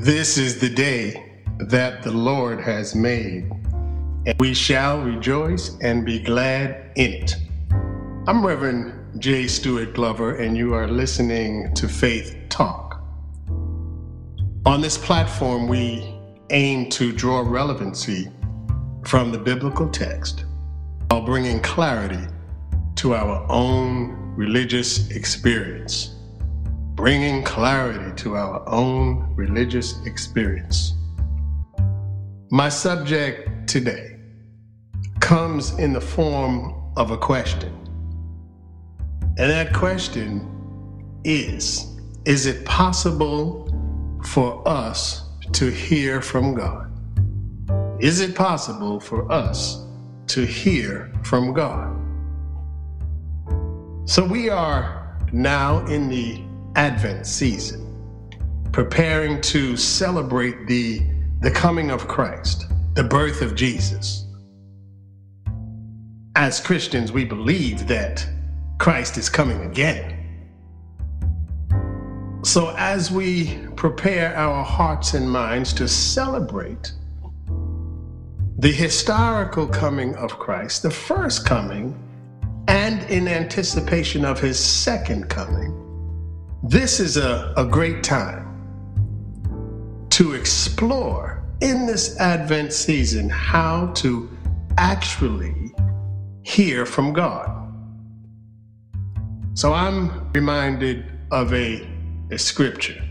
This is the day that the Lord has made, and we shall rejoice and be glad in it. I'm Reverend J. Stewart Glover, and you are listening to Faith Talk. On this platform, we aim to draw relevancy from the biblical text while bringing clarity to our own religious experience bringing clarity to our own religious experience. My subject today comes in the form of a question. And that question is Is it possible for us to hear from God? Is it possible for us to hear from God? So we are now in the Advent season, preparing to celebrate the, the coming of Christ, the birth of Jesus. As Christians, we believe that Christ is coming again. So, as we prepare our hearts and minds to celebrate the historical coming of Christ, the first coming, and in anticipation of his second coming, this is a, a great time to explore in this Advent season how to actually hear from God. So I'm reminded of a, a scripture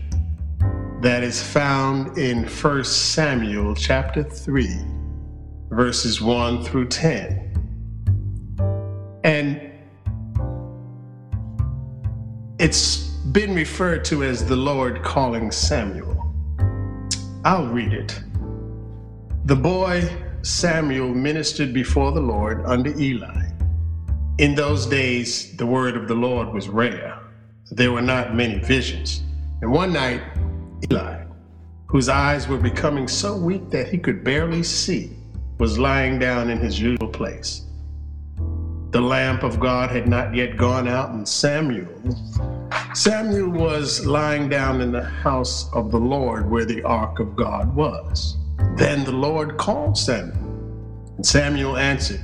that is found in 1 Samuel chapter 3, verses 1 through 10. And it's been referred to as the Lord calling Samuel. I'll read it. The boy Samuel ministered before the Lord under Eli. In those days, the word of the Lord was rare. There were not many visions. And one night, Eli, whose eyes were becoming so weak that he could barely see, was lying down in his usual place. The lamp of God had not yet gone out, and Samuel Samuel was lying down in the house of the Lord where the ark of God was. Then the Lord called Samuel, and Samuel answered,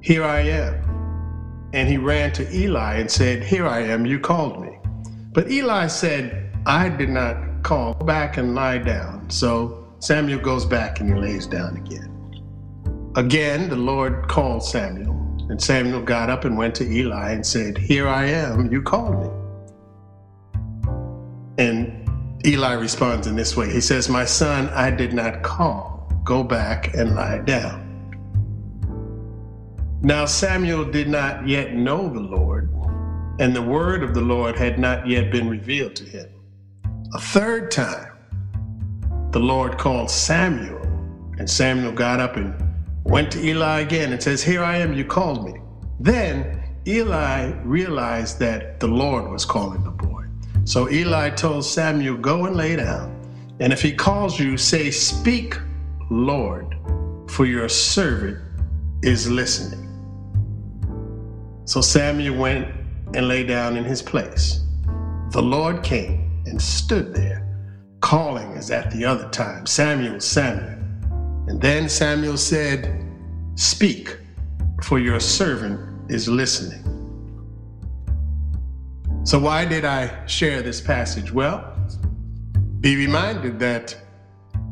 Here I am. And he ran to Eli and said, Here I am, you called me. But Eli said, I did not call. Back and lie down. So Samuel goes back and he lays down again. Again, the Lord called Samuel. And Samuel got up and went to Eli and said, Here I am, you called me. And Eli responds in this way He says, My son, I did not call. Go back and lie down. Now Samuel did not yet know the Lord, and the word of the Lord had not yet been revealed to him. A third time, the Lord called Samuel, and Samuel got up and went to Eli again and says, Here I am, you called me. Then Eli realized that the Lord was calling the boy. So Eli told Samuel, Go and lay down. And if he calls you, say, Speak, Lord, for your servant is listening. So Samuel went and lay down in his place. The Lord came and stood there, calling as at the other time, Samuel, Samuel. And then Samuel said, Speak, for your servant is listening. So, why did I share this passage? Well, be reminded that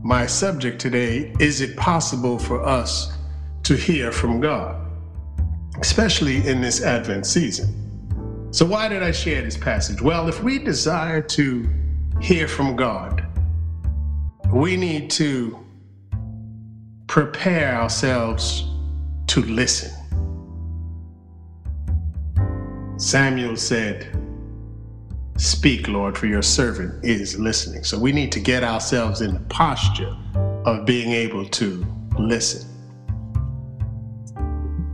my subject today is it possible for us to hear from God, especially in this Advent season? So, why did I share this passage? Well, if we desire to hear from God, we need to prepare ourselves to listen. Samuel said, Speak, Lord, for your servant is listening. So we need to get ourselves in the posture of being able to listen.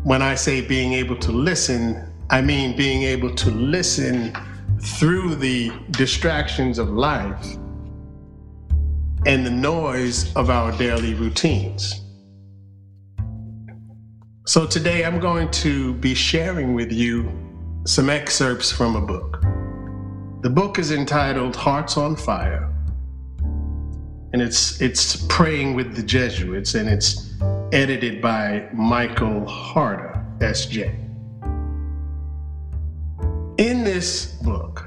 When I say being able to listen, I mean being able to listen through the distractions of life and the noise of our daily routines. So today I'm going to be sharing with you some excerpts from a book. The book is entitled Hearts on Fire and it's it's praying with the Jesuits, and it's edited by Michael Harter, S.J. In this book,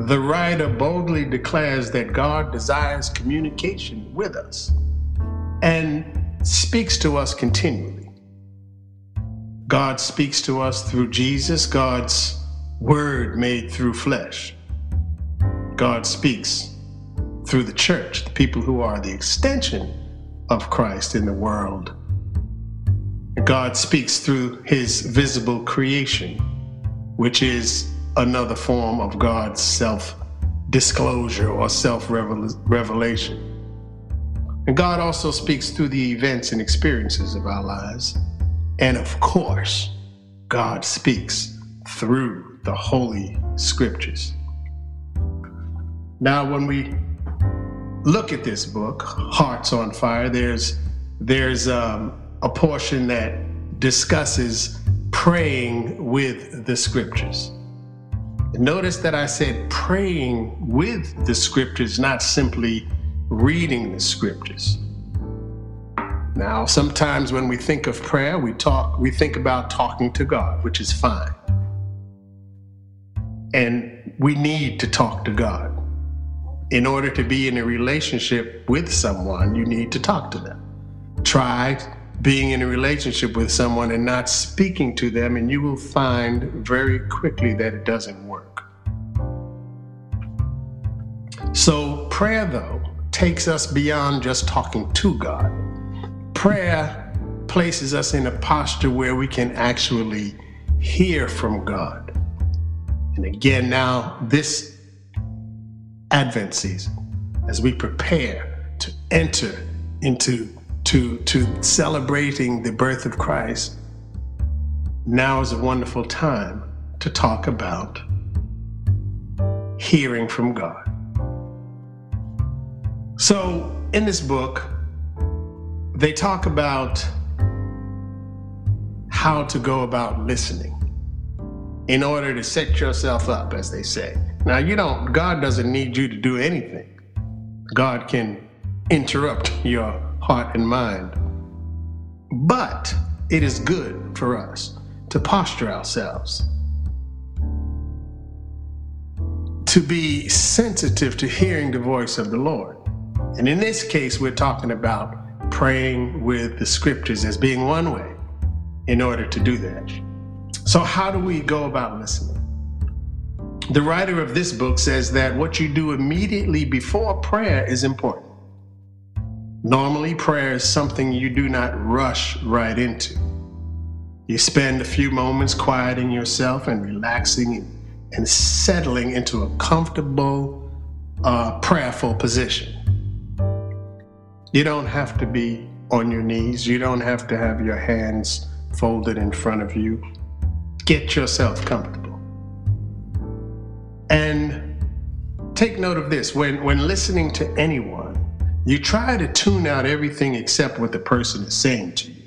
the writer boldly declares that God desires communication with us and speaks to us continually. God speaks to us through Jesus, God's word made through flesh. God speaks through the church, the people who are the extension of Christ in the world. God speaks through his visible creation, which is another form of God's self disclosure or self revelation. And God also speaks through the events and experiences of our lives. And of course, God speaks through the Holy Scriptures. Now, when we look at this book, Hearts on Fire, there's there's um, a portion that discusses praying with the Scriptures. Notice that I said praying with the Scriptures, not simply reading the Scriptures. Now, sometimes when we think of prayer, we talk, we think about talking to God, which is fine. And we need to talk to God in order to be in a relationship with someone, you need to talk to them. Try being in a relationship with someone and not speaking to them, and you will find very quickly that it doesn't work. So, prayer, though, takes us beyond just talking to God. Prayer places us in a posture where we can actually hear from God. And again, now, this Advent season, as we prepare to enter into to, to celebrating the birth of Christ, now is a wonderful time to talk about hearing from God. So, in this book, they talk about how to go about listening in order to set yourself up, as they say. Now, you don't, God doesn't need you to do anything. God can interrupt your heart and mind. But it is good for us to posture ourselves, to be sensitive to hearing the voice of the Lord. And in this case, we're talking about praying with the scriptures as being one way in order to do that. So, how do we go about listening? The writer of this book says that what you do immediately before prayer is important. Normally, prayer is something you do not rush right into. You spend a few moments quieting yourself and relaxing and settling into a comfortable, uh, prayerful position. You don't have to be on your knees, you don't have to have your hands folded in front of you. Get yourself comfortable. And take note of this when, when listening to anyone, you try to tune out everything except what the person is saying to you.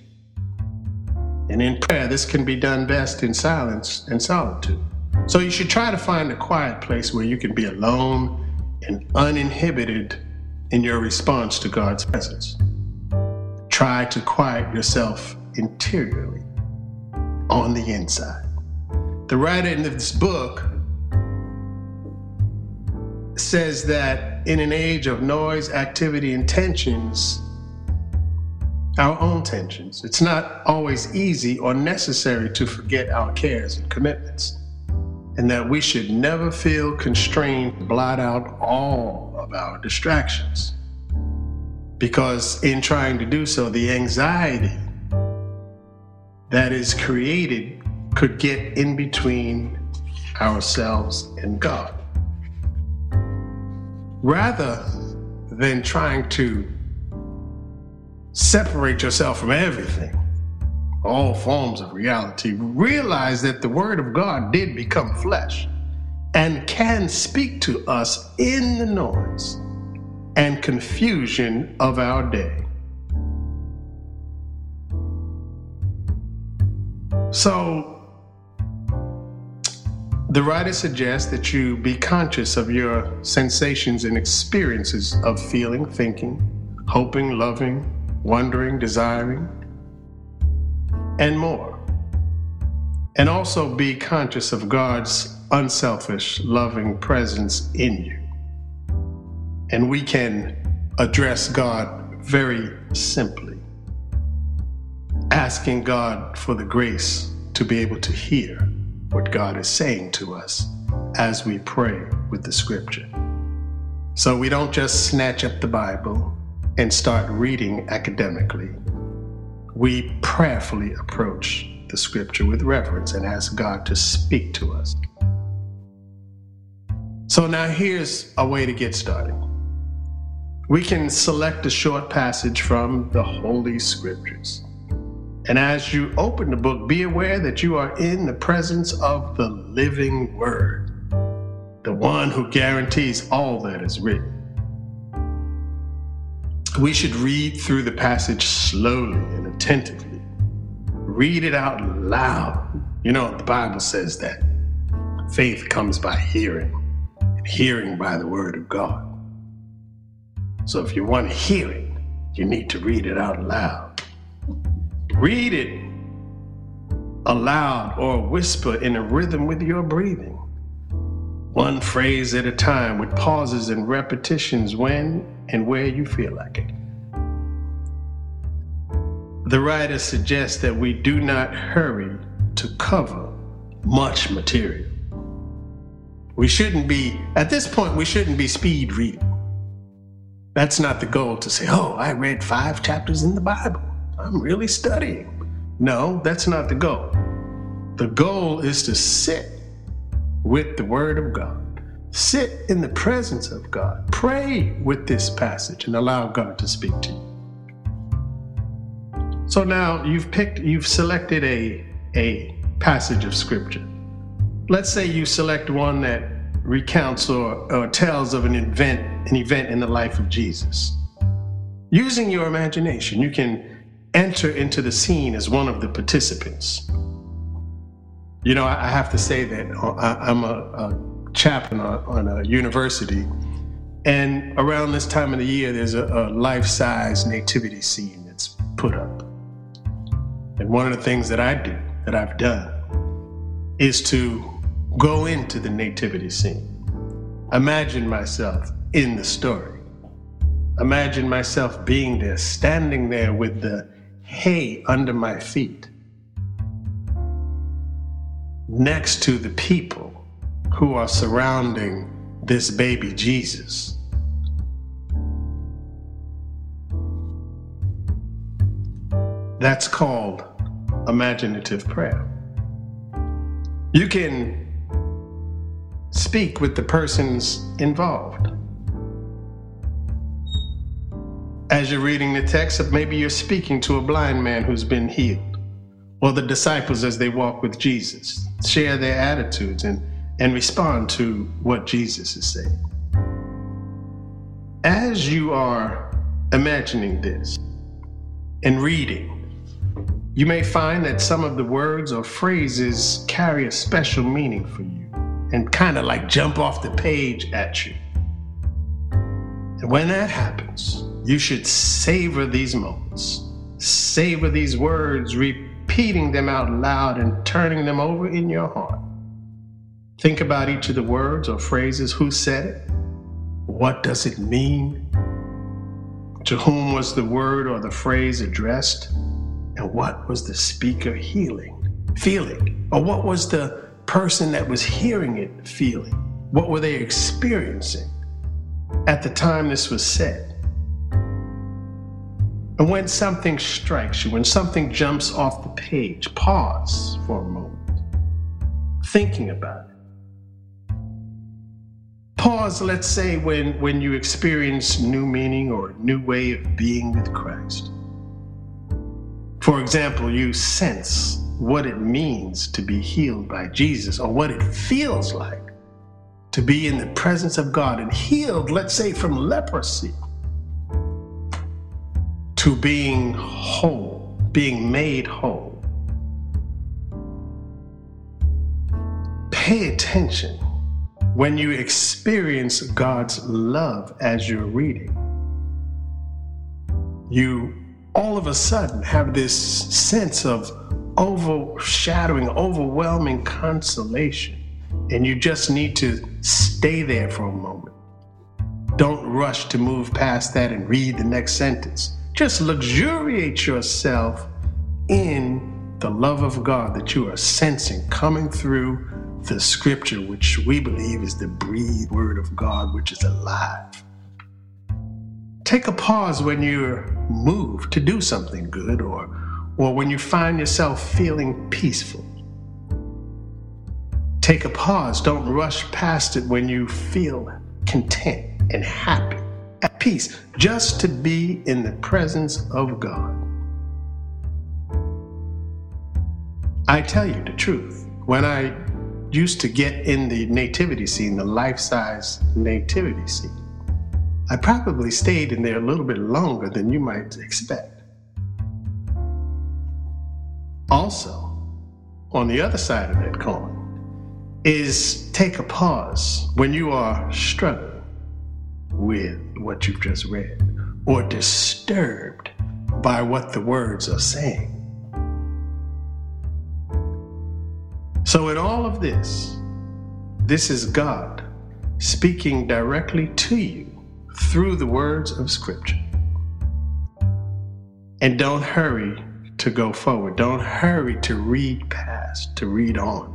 And in prayer, this can be done best in silence and solitude. So you should try to find a quiet place where you can be alone and uninhibited in your response to God's presence. Try to quiet yourself interiorly on the inside. The writer in this book says that in an age of noise, activity, and tensions, our own tensions, it's not always easy or necessary to forget our cares and commitments, and that we should never feel constrained to blot out all of our distractions. Because in trying to do so, the anxiety that is created could get in between ourselves and God rather than trying to separate yourself from everything, all forms of reality, realize that the Word of God did become flesh and can speak to us in the noise and confusion of our day. So, The writer suggests that you be conscious of your sensations and experiences of feeling, thinking, hoping, loving, wondering, desiring, and more. And also be conscious of God's unselfish, loving presence in you. And we can address God very simply, asking God for the grace to be able to hear what God is saying to us as we pray with the scripture. So we don't just snatch up the Bible and start reading academically. We prayerfully approach the scripture with reverence and ask God to speak to us. So now here's a way to get started. We can select a short passage from the Holy Scriptures. And as you open the book, be aware that you are in the presence of the living Word, the one who guarantees all that is written. We should read through the passage slowly and attentively. Read it out loud. You know, the Bible says that faith comes by hearing, and hearing by the Word of God. So if you want to hear it, you need to read it out loud. Read it aloud or whisper in a rhythm with your breathing. One phrase at a time with pauses and repetitions when and where you feel like it. The writer suggests that we do not hurry to cover much material. We shouldn't be, at this point, we shouldn't be speed reading. That's not the goal to say, oh, I read five chapters in the Bible. I'm really studying. No, that's not the goal. The goal is to sit with the Word of God, sit in the presence of God, pray with this passage, and allow God to speak to you. So now you've picked, you've selected a, a passage of Scripture. Let's say you select one that recounts or, or tells of an event, an event in the life of Jesus. Using your imagination, you can enter into the scene as one of the participants. You know, I, have to say that uh, I, am a, a chaplain on, on, a university, and around this time of the year, there's a, a life size nativity scene that's put up. And one of the things that I do, that I've done, is to go into the nativity scene, imagine myself in the story, imagine myself being there, standing there with the hay under my feet next to the people who are surrounding this baby Jesus. That's called imaginative prayer. You can speak with the persons involved. As you're reading the text, maybe you're speaking to a blind man who's been healed, or the disciples as they walk with Jesus. Share their attitudes and, and respond to what Jesus is saying. As you are imagining this and reading, you may find that some of the words or phrases carry a special meaning for you and kind of like jump off the page at you. And when that happens, you should savor these moments, savor these words, repeating them out loud and turning them over in your heart. Think about each of the words or phrases who said it? What does it mean? To whom was the word or the phrase addressed? And what was the speaker healing, feeling? Or what was the person that was hearing it feeling? What were they experiencing at the time this was said? And when something strikes you, when something jumps off the page, pause for a moment, thinking about it. Pause, let's say, when, when you experience new meaning or new way of being with Christ. For example, you sense what it means to be healed by Jesus or what it feels like to be in the presence of God and healed, let's say, from leprosy to being whole, being made whole. pay attention when you experience God's love as you're reading. You all of a sudden have this sense of overshadowing, overwhelming consolation, and you just need to stay there for a moment. Don't rush to move past that and read the next sentence. Just luxuriate yourself in the love of God that you are sensing coming through the scripture, which we believe is the breathed word of God, which is alive. Take a pause when you're moved to do something good or, or when you find yourself feeling peaceful. Take a pause. Don't rush past it when you feel content and happy, at peace, just to be in the presence of God. I tell you the truth. When I used to get in the nativity scene, the life size nativity scene, I probably stayed in there a little bit longer than you might expect. Also, on the other side of that coin, is take a pause when you are struggling with what you've just read or disturbed by what the words are saying. This, this is God speaking directly to you through the words of Scripture. And don't hurry to go forward. Don't hurry to read past, to read on.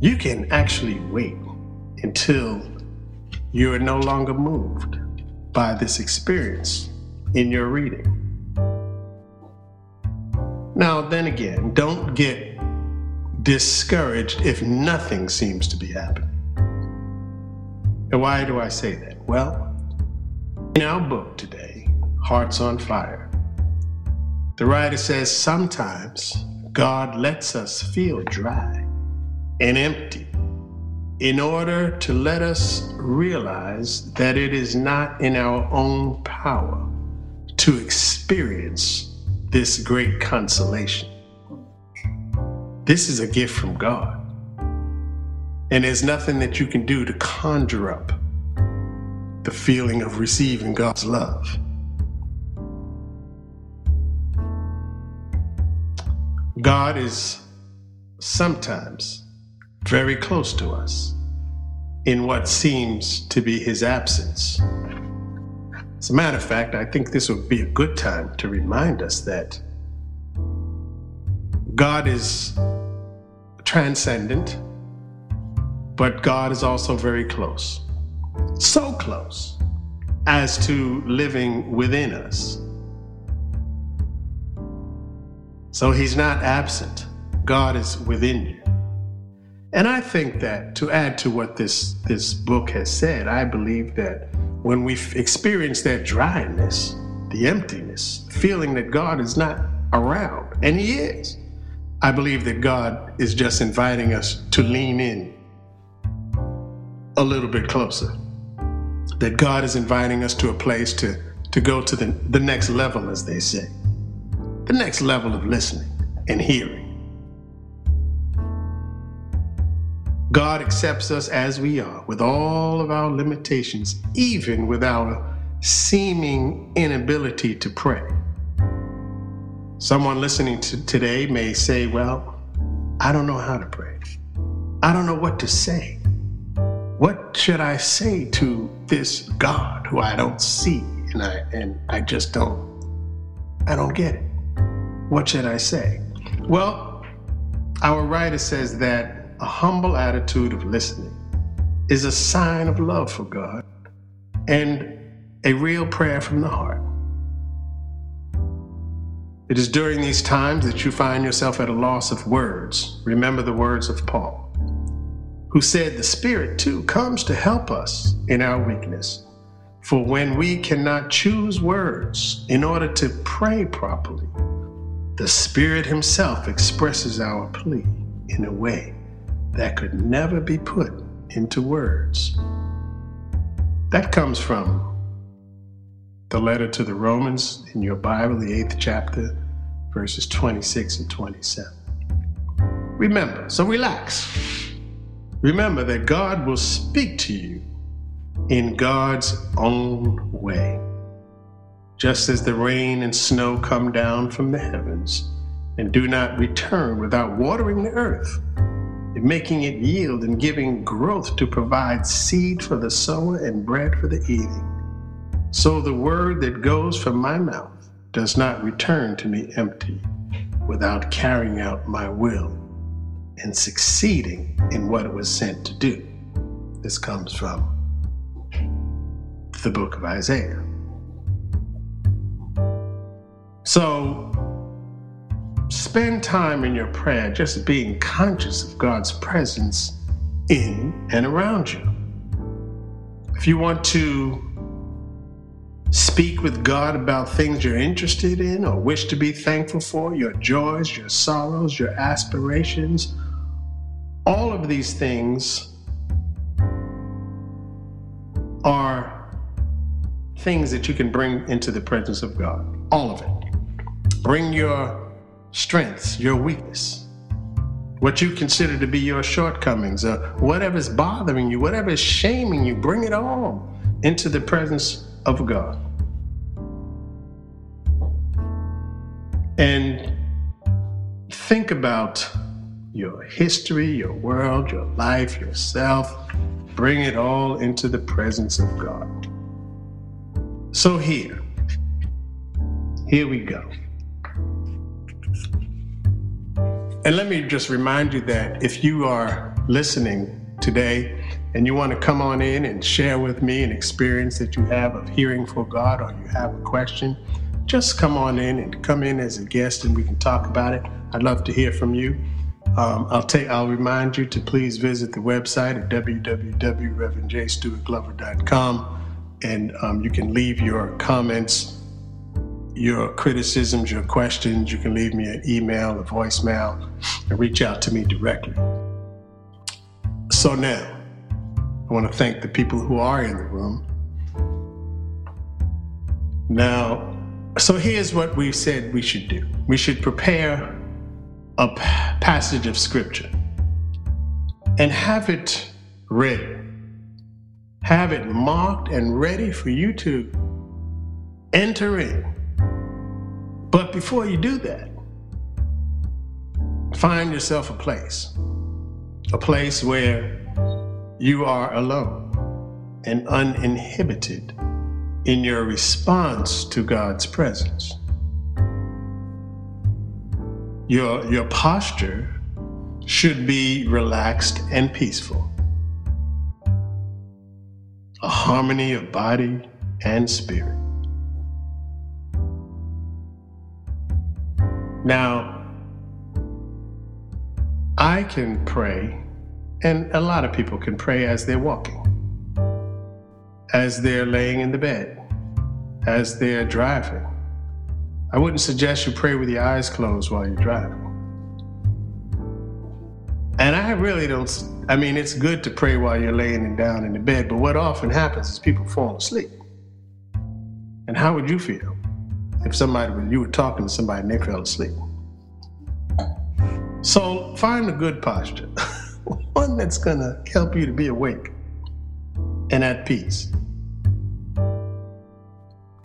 You can actually wait until you are no longer moved by this experience in your reading. Now, then again, don't get discouraged if nothing seems to be happening. And why do I say that? Well, in our book today, Hearts on Fire, the writer says sometimes God lets us feel dry and empty in order to let us realize that it is not in our own power to experience this great consolation. This is a gift from God. And there's nothing that you can do to conjure up the feeling of receiving God's love. God is sometimes very close to us in what seems to be his absence. As a matter of fact, I think this would be a good time to remind us that God is transcendent, but God is also very close. So close as to living within us. So he's not absent, God is within you. And I think that to add to what this, this book has said, I believe that when we experience that dryness, the emptiness, feeling that God is not around, and He is, I believe that God is just inviting us to lean in a little bit closer. That God is inviting us to a place to, to go to the, the next level, as they say, the next level of listening and hearing. God accepts us as we are, with all of our limitations, even with our seeming inability to pray. Someone listening to today may say, Well, I don't know how to pray. I don't know what to say. What should I say to this God who I don't see and I and I just don't I don't get it. What should I say? Well, our writer says that a humble attitude of listening is a sign of love for God and a real prayer from the heart. It is during these times that you find yourself at a loss of words. Remember the words of Paul, who said, The Spirit too comes to help us in our weakness. For when we cannot choose words in order to pray properly, the Spirit Himself expresses our plea in a way that could never be put into words. That comes from the letter to the Romans in your Bible, the eighth chapter, verses 26 and 27. Remember, so relax. remember that God will speak to you in God's own way. Just as the rain and snow come down from the heavens and do not return without watering the earth, and making it yield and giving growth to provide seed for the sower and bread for the eating. So the word that goes from my mouth does not return to me empty without carrying out my will and succeeding in what it was sent to do. This comes from the book of Isaiah. So spend time in your prayer just being conscious of God's presence in and around you. If you want to speak with God about things you're interested in or wish to be thankful for, your joys, your sorrows, your aspirations, all of these things are things that you can bring into the presence of God. All of it. Bring your strengths, your weakness, what you consider to be your shortcomings, or whatever's bothering you, whatever's shaming you, bring it all into the presence of God. And think about your history, your world, your life, yourself. Bring it all into the presence of God. So here, here we go. And let me just remind you that if you are listening today and you want to come on in and share with me an experience that you have of hearing for God or you have a question, just come on in and come in as a guest and we can talk about it. I'd love to hear from you. Um, I'll take. I'll remind you to please visit the website at www.reverendjstuartglover.com, and um, you can leave your comments your criticisms, your questions, you can leave me an email, a voicemail, and reach out to me directly. So now, I want to thank the people who are in the room. Now, so here's what we've said we should do. We should prepare a passage of scripture and have it ready, have it marked and ready for you to enter in. But before you do that, find yourself a place, a place where you are alone and uninhibited in your response to God's presence. Your, your posture should be relaxed and peaceful. A harmony of body and spirit. Now, I can pray, and a lot of people can pray as they're walking, as they're laying in the bed, as they're driving. I wouldn't suggest you pray with your eyes closed while you're driving. And I really don't, I mean, it's good to pray while you're laying down in the bed, but what often happens is people fall asleep. And how would you feel? if somebody you were talking to somebody and they fell asleep. So find a good posture, one that's gonna help you to be awake and at peace.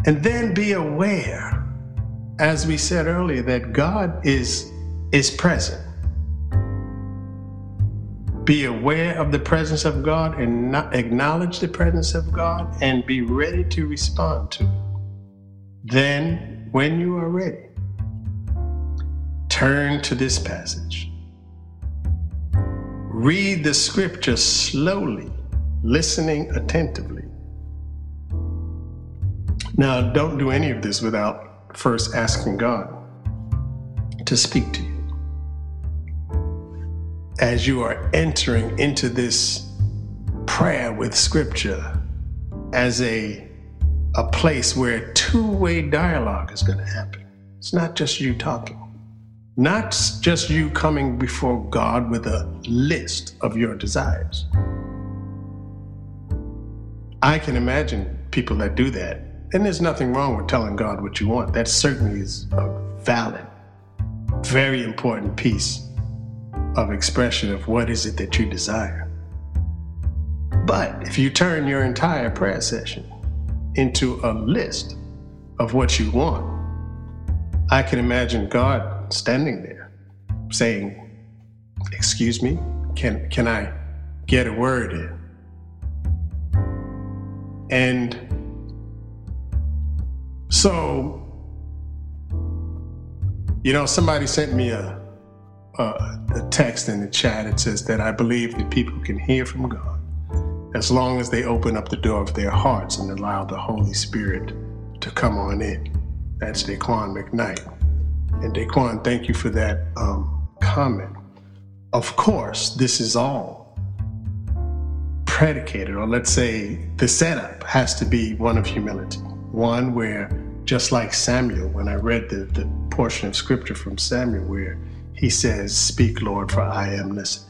And then be aware, as we said earlier, that God is, is present. Be aware of the presence of God and acknowledge the presence of God and be ready to respond to it. Then, when you are ready, turn to this passage. Read the scripture slowly, listening attentively. Now, don't do any of this without first asking God to speak to you. As you are entering into this prayer with scripture as a a place where two way dialogue is going to happen. It's not just you talking, not just you coming before God with a list of your desires. I can imagine people that do that, and there's nothing wrong with telling God what you want. That certainly is a valid, very important piece of expression of what is it that you desire. But if you turn your entire prayer session into a list of what you want, I can imagine God standing there saying, Excuse me, can, can I get a word in? And so, you know, somebody sent me a, a, a text in the chat. It says that I believe that people can hear from God as long as they open up the door of their hearts and allow the Holy Spirit to come on in. That's Daquan McKnight. And Daquan, thank you for that um, comment. Of course, this is all predicated, or let's say the setup has to be one of humility. One where, just like Samuel, when I read the, the portion of scripture from Samuel where he says, Speak, Lord, for I am listening.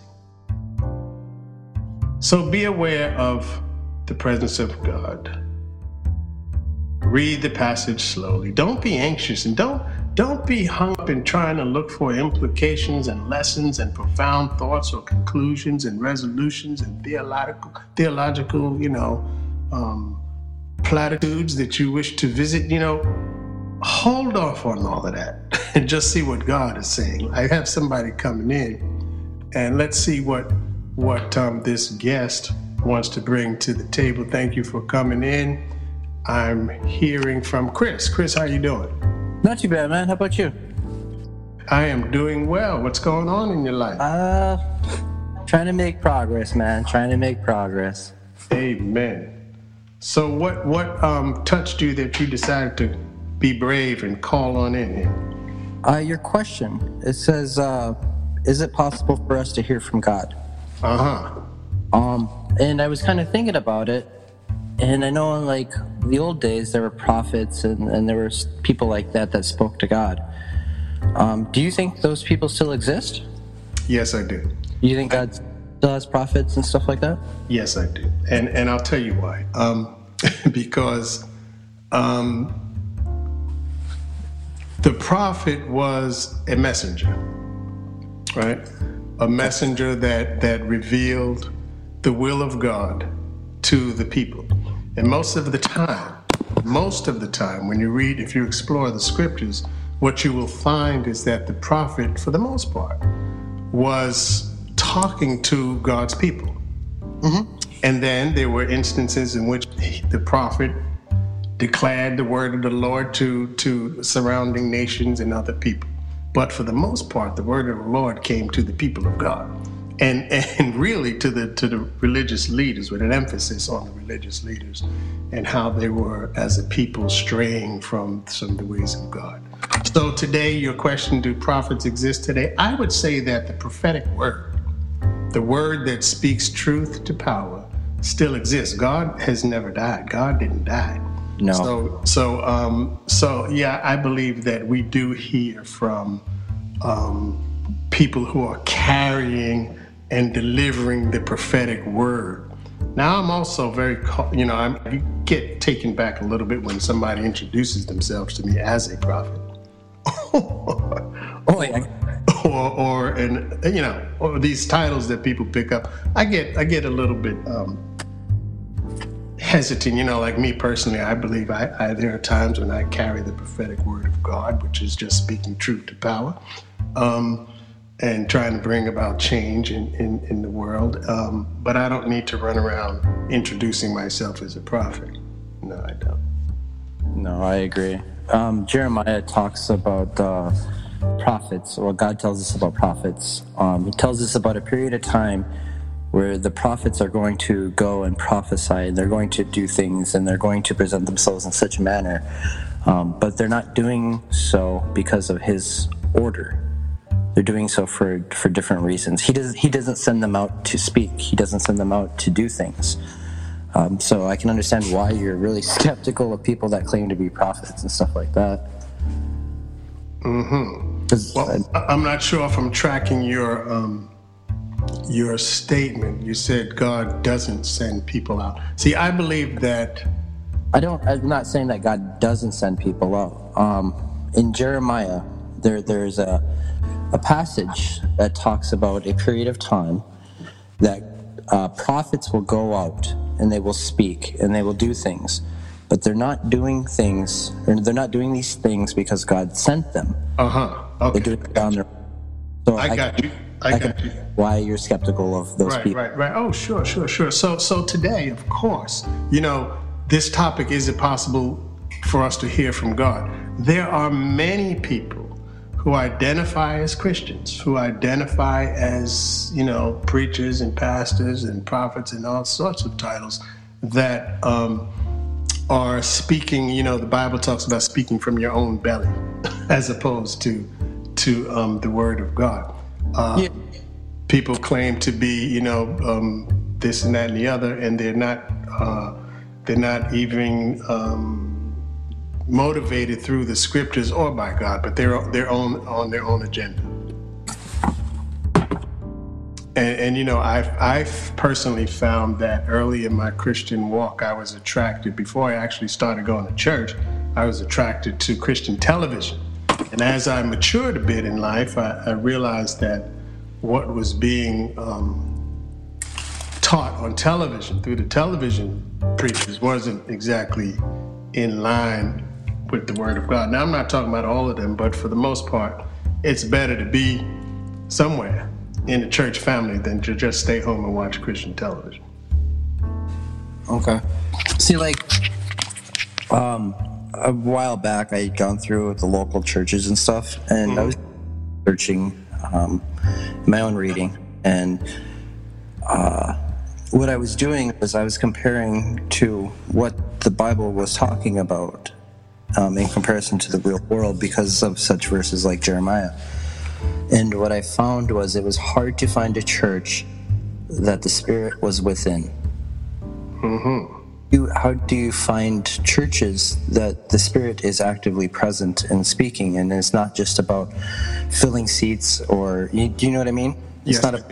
So be aware of the presence of God. Read the passage slowly. Don't be anxious and don't don't be hung up in trying to look for implications and lessons and profound thoughts or conclusions and resolutions and theological theological, you know, um, platitudes that you wish to visit. You know, hold off on all of that and just see what God is saying. I have somebody coming in, and let's see what what um, this guest wants to bring to the table. Thank you for coming in. I'm hearing from Chris. Chris, how you doing? Not too bad, man. How about you? I am doing well. What's going on in your life? Uh, trying to make progress, man. Trying to make progress. Amen. So, what what um, touched you that you decided to be brave and call on in here? Uh, your question. It says, uh, "Is it possible for us to hear from God?" Uh huh. Um, and I was kind of thinking about it, and I know in like the old days there were prophets and, and there were people like that that spoke to God. Um, do you think those people still exist? Yes, I do. You think God still has prophets and stuff like that? Yes, I do. And and I'll tell you why. Um, because um, the prophet was a messenger, right? A messenger that that revealed the will of God to the people. And most of the time, most of the time, when you read, if you explore the scriptures, what you will find is that the prophet, for the most part, was talking to God's people. Mm-hmm. And then there were instances in which the prophet declared the word of the Lord to, to surrounding nations and other people. But for the most part, the word of the Lord came to the people of God. And, and really to the to the religious leaders with an emphasis on the religious leaders and how they were as a people straying from some of the ways of God. So today your question do prophets exist today? I would say that the prophetic word, the word that speaks truth to power, still exists. God has never died. God didn't die. No. So so um, so yeah, I believe that we do hear from um, people who are carrying and delivering the prophetic word. Now I'm also very, you know, I'm, I get taken back a little bit when somebody introduces themselves to me as a prophet. oh yeah. Or, or and you know, or these titles that people pick up. I get, I get a little bit um, hesitant. You know, like me personally, I believe I, I there are times when I carry the prophetic word of God, which is just speaking truth to power. Um, and trying to bring about change in, in, in the world. Um, but I don't need to run around introducing myself as a prophet. No, I don't. No, I agree. Um, Jeremiah talks about uh, prophets, what God tells us about prophets. Um, he tells us about a period of time where the prophets are going to go and prophesy, and they're going to do things, and they're going to present themselves in such a manner. Um, but they're not doing so because of his order they're doing so for for different reasons. He does he doesn't send them out to speak. He doesn't send them out to do things. Um, so I can understand why you're really skeptical of people that claim to be prophets and stuff like that. Hmm. Well, I, am not sure if I'm tracking your um, your statement. You said God doesn't send people out. See, I believe that. I don't. I'm not saying that God doesn't send people out. Um, in Jeremiah, there there's a a passage that talks about a period of time that uh, prophets will go out and they will speak and they will do things, but they're not doing things, or they're not doing these things because God sent them. Uh huh. Okay. They do it on their. So I got you. I, I got you. Why you're skeptical of those Right, people? Right, right, right. Oh, sure, sure, sure. So, so today, of course, you know, this topic is it possible for us to hear from God? There are many people who identify as Christians, who identify as, you know, preachers and pastors and prophets and all sorts of titles that um, are speaking, you know, the Bible talks about speaking from your own belly as opposed to to um, the word of God. Uh, Yeah. People claim to be, you know, um, this and that and the other, and they're not. Uh, they're not even um, motivated through the scriptures or by God, but they're their own on their own agenda. And, and you know, I've, I've personally found that early in my Christian walk, I was attracted, before I actually started going to church, I was attracted to Christian television. And as I matured a bit in life, I, I realized that what was being um, taught on television through the television preachers wasn't exactly in line with the Word of God. Now, I'm not talking about all of them, but for the most part, it's better to be somewhere in the church family than to just stay home and watch Christian television. Okay. See, like, um, a while back, I had gone through the local churches and stuff, and I was searching um, my own reading, and uh, what I was doing was I was comparing to what the Bible was talking about um, in comparison to the real world because of such verses like Jeremiah. And what I found was it was hard to find a church that the Spirit was within. You, how do you find churches that the Spirit is actively present and speaking, and it's not just about filling seats or you, do you know what I mean? It's Yes. not a,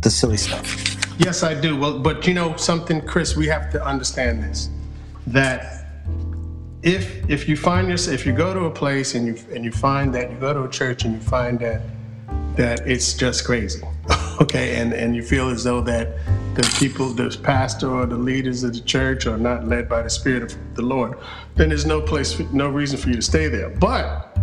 the silly stuff. Yes, I do. Well, but you know something, Chris, we have to understand this that if if you find yourself if you go to a place and you and you find that you go to a church and you find that that it's just crazy, okay, and and you feel as though that the people, the pastor or the leaders of the church are not led by the Spirit of the Lord, then there's no place, no reason for you to stay there. But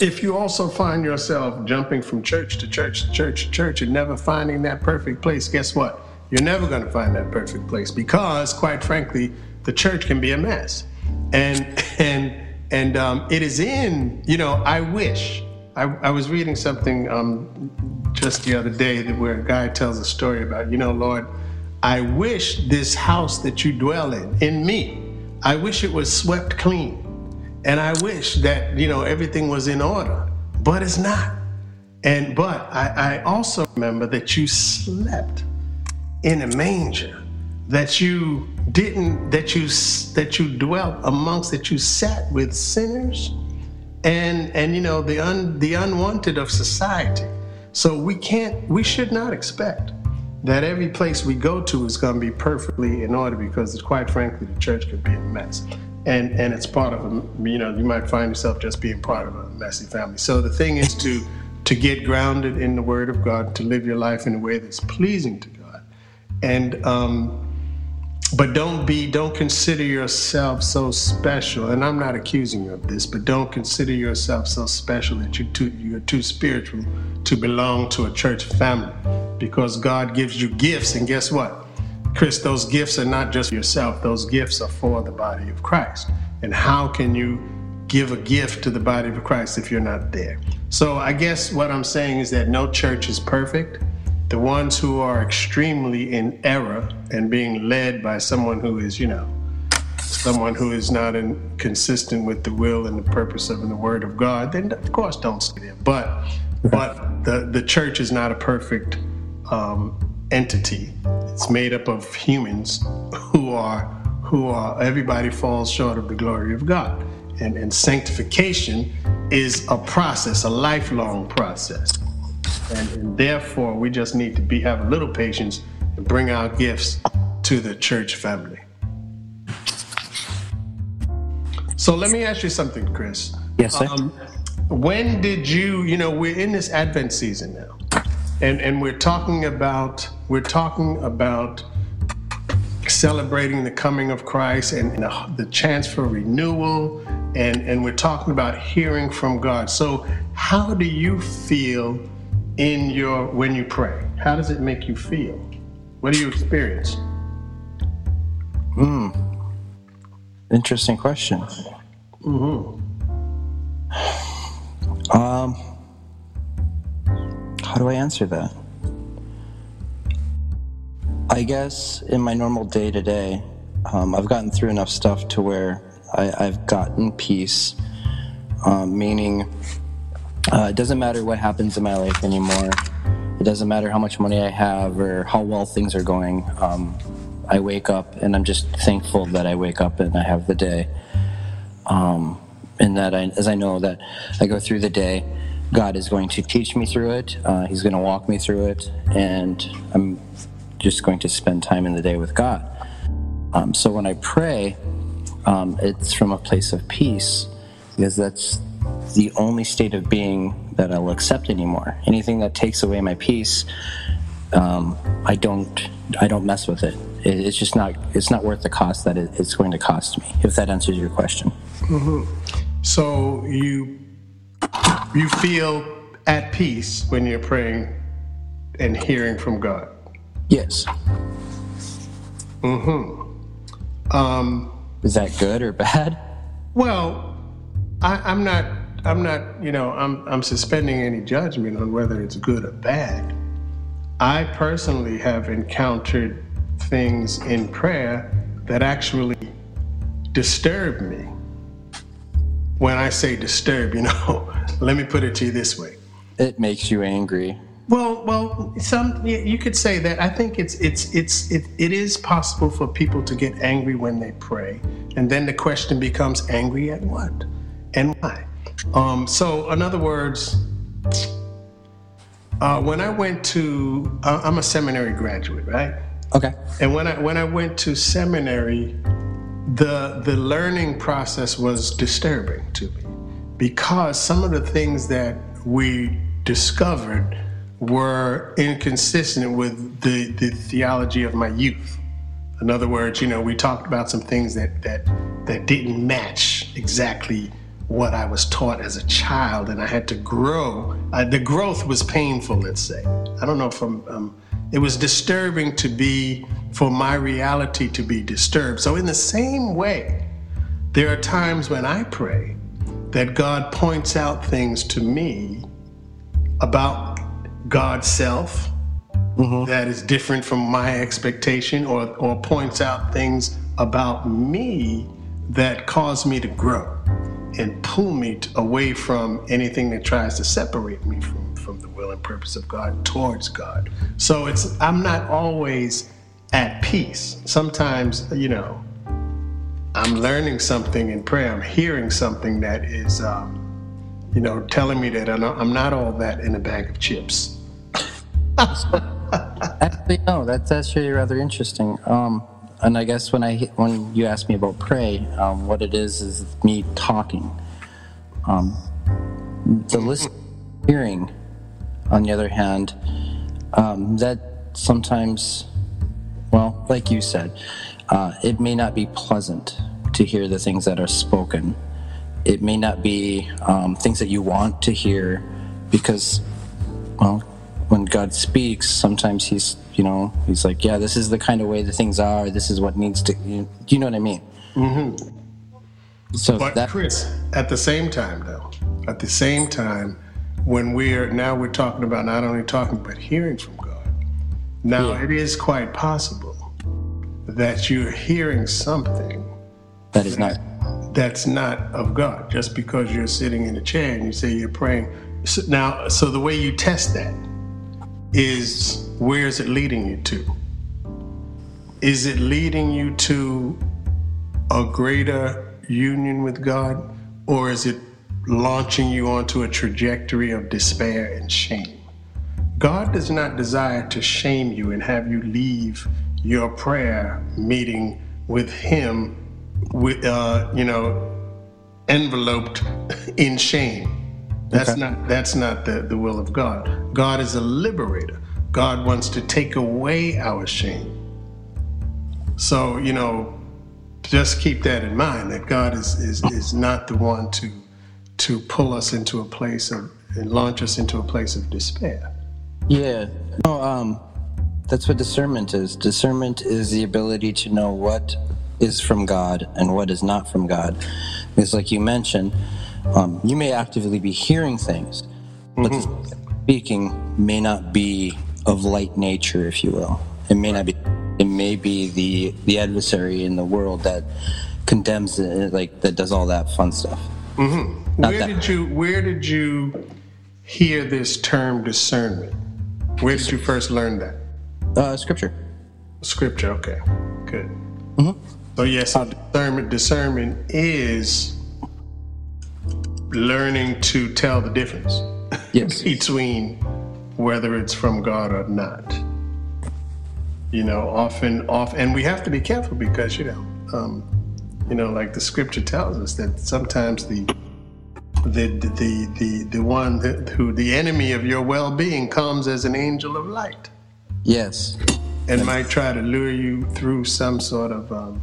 if you also find yourself jumping from church to church to church to church and never finding that perfect place, guess what? You're never going to find that perfect place because, quite frankly, the church can be a mess. And and and um, it is in you know. I wish I, I was reading something um, just the other day that where a guy tells a story about you know, Lord, I wish this house that you dwell in in me, I wish it was swept clean. And I wish that, you know, everything was in order, but it's not. And but I, I also remember that you slept in a manger, that you didn't, that you that you dwelt amongst, that you sat with sinners, and and you know the un the unwanted of society. So we can't, we should not expect that every place we go to is going to be perfectly in order because, quite frankly, the church could be a mess. And, and it's part of a, you know, you might find yourself just being part of a messy family. So the thing is to, to get grounded in the Word of God, to live your life in a way that's pleasing to God. And, um, but don't be, don't consider yourself so special. And I'm not accusing you of this, but don't consider yourself so special that you're too, you're too spiritual to belong to a church family because God gives you gifts. And guess what? Chris, those gifts are not just for yourself, those gifts are for the body of Christ. And how can you give a gift to the body of Christ if you're not there? So I guess what I'm saying is that no church is perfect. The ones who are extremely in error and being led by someone who is, you know, someone who is not in, consistent with the will and the purpose of the Word of God, then of course don't stay there. But but the the church is not a perfect um, entity. It's made up of humans who are who are everybody falls short of the glory of God. And, and sanctification is a process, a lifelong process. And, and therefore, we just need to be have a little patience and bring our gifts to the church family. So let me ask you something, Chris. Yes, sir. Um, when did you, you know, we're in this Advent season now. and and we're talking about we're talking about celebrating the coming of Christ and, the, the chance for renewal, and and we're talking about hearing from God. So, how do you feel in your when you pray? How does it make you feel? What do you experience? Hmm. Interesting question. Mm-hmm. Um, how do I answer that? I guess in my normal day to day, I've gotten through enough stuff to where I, have gotten peace, um, meaning uh, it doesn't matter what happens in my life anymore. It doesn't matter how much money I have or how well things are going. Um, I wake up and I'm just thankful that I wake up and I have the day. Um, and that I, as I know that I go through the day, God is going to teach me through it. Uh, he's going to walk me through it, and I'm just going to spend time in the day with God. Um, so when I pray, um, it's from a place of peace because that's the only state of being that I'll accept anymore. Anything that takes away my peace, um, I don't I don't mess with it. it. It's just not it's not worth the cost that it, it's going to cost me. If that answers your question. Mm-hmm. So you you feel at peace when you're praying and hearing from God. Yes. Mm-hmm. Um, Is that good or bad? Well, I, I'm not. I'm not. You know, I'm. I'm suspending any judgment on whether it's good or bad. I personally have encountered things in prayer that actually disturb me. When I say disturb, you know, let me put it to you this way. It makes you angry. Well, well, some you could say that. I think it's it's it's it, it is possible for people to get angry when they pray, and then the question becomes angry at what and why. Um, so, in other words, uh, when I went to, uh, I'm a seminary graduate, right? Okay. And when I when I went to seminary, the the learning process was disturbing to me because some of the things that we discovered were inconsistent with the, the theology of my youth. In other words, you know, we talked about some things that that that didn't match exactly what I was taught as a child, and I had to grow. Uh, the growth was painful, let's say. I don't know if I'm. Um, it was disturbing to be for my reality to be disturbed. So, in the same way, there are times when I pray that God points out things to me about God's self mm-hmm. that is different from my expectation, or or points out things about me that cause me to grow and pull me away from anything that tries to separate me from, from the will and purpose of God towards God. So it's I'm not always at peace. Sometimes, you know, I'm learning something in prayer. I'm hearing something that is, um, you know, telling me that I'm not all that in a bag of chips. Actually, no, that's actually rather interesting. Um, and I guess when I when you ask me about pray, um, what it is is me talking. Um, the list hearing, on the other hand, um, that sometimes, well, like you said, uh, it may not be pleasant to hear the things that are spoken. It may not be um, things that you want to hear because, well, when God speaks, sometimes He's you know he's like yeah this is the kind of way the things are this is what needs to you, you know what i mean mm-hmm. so but that, chris at the same time though at the same time when we're now we're talking about not only talking but hearing from god now yeah. it is quite possible that you're hearing something that is not that's not of god just because you're sitting in a chair and you say you're praying so now so the way you test that is where is it leading you to? Is it leading you to a greater union with God, or is it launching you onto a trajectory of despair and shame? God does not desire to shame you and have you leave your prayer meeting with Him, with uh, you know, enveloped in shame. That's okay. not that's not the, the will of God. God is a liberator. God wants to take away our shame. So, you know, just keep that in mind that God is, is, is not the one to to pull us into a place of and launch us into a place of despair. Yeah. No, um that's what discernment is. Discernment is the ability to know what is from God and what is not from God. Because like you mentioned, um, you may actively be hearing things, but mm-hmm. speaking may not be of light nature, if you will. It may not be. It may be the the adversary in the world that condemns it, like that does all that fun stuff. Mm-hmm. Where that. did you Where did you hear this term discernment? Where did you first learn that? Uh, scripture. Scripture. Okay. Good. Mm-hmm. So yes, discernment. Discernment is learning to tell the difference yes. between whether it's from God or not. You know, often, off, and we have to be careful because you know, um, you know, like the scripture tells us that sometimes the the the the the one who the enemy of your well-being comes as an angel of light. Yes, and might try to lure you through some sort of um,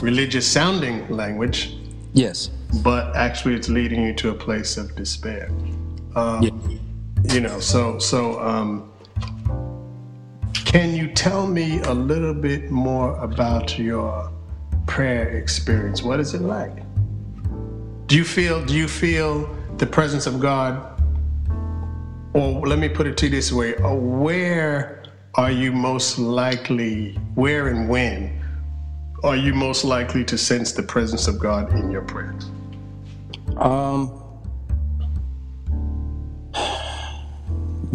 religious sounding language. Yes, but actually, it's leading you to a place of despair. Um, yeah. you know so so um, can you tell me a little bit more about your prayer experience? What is it like? Do you feel do you feel the presence of god? Or let me put it to you this way where are you most likely where and when are you most likely to sense the presence of god in your prayers um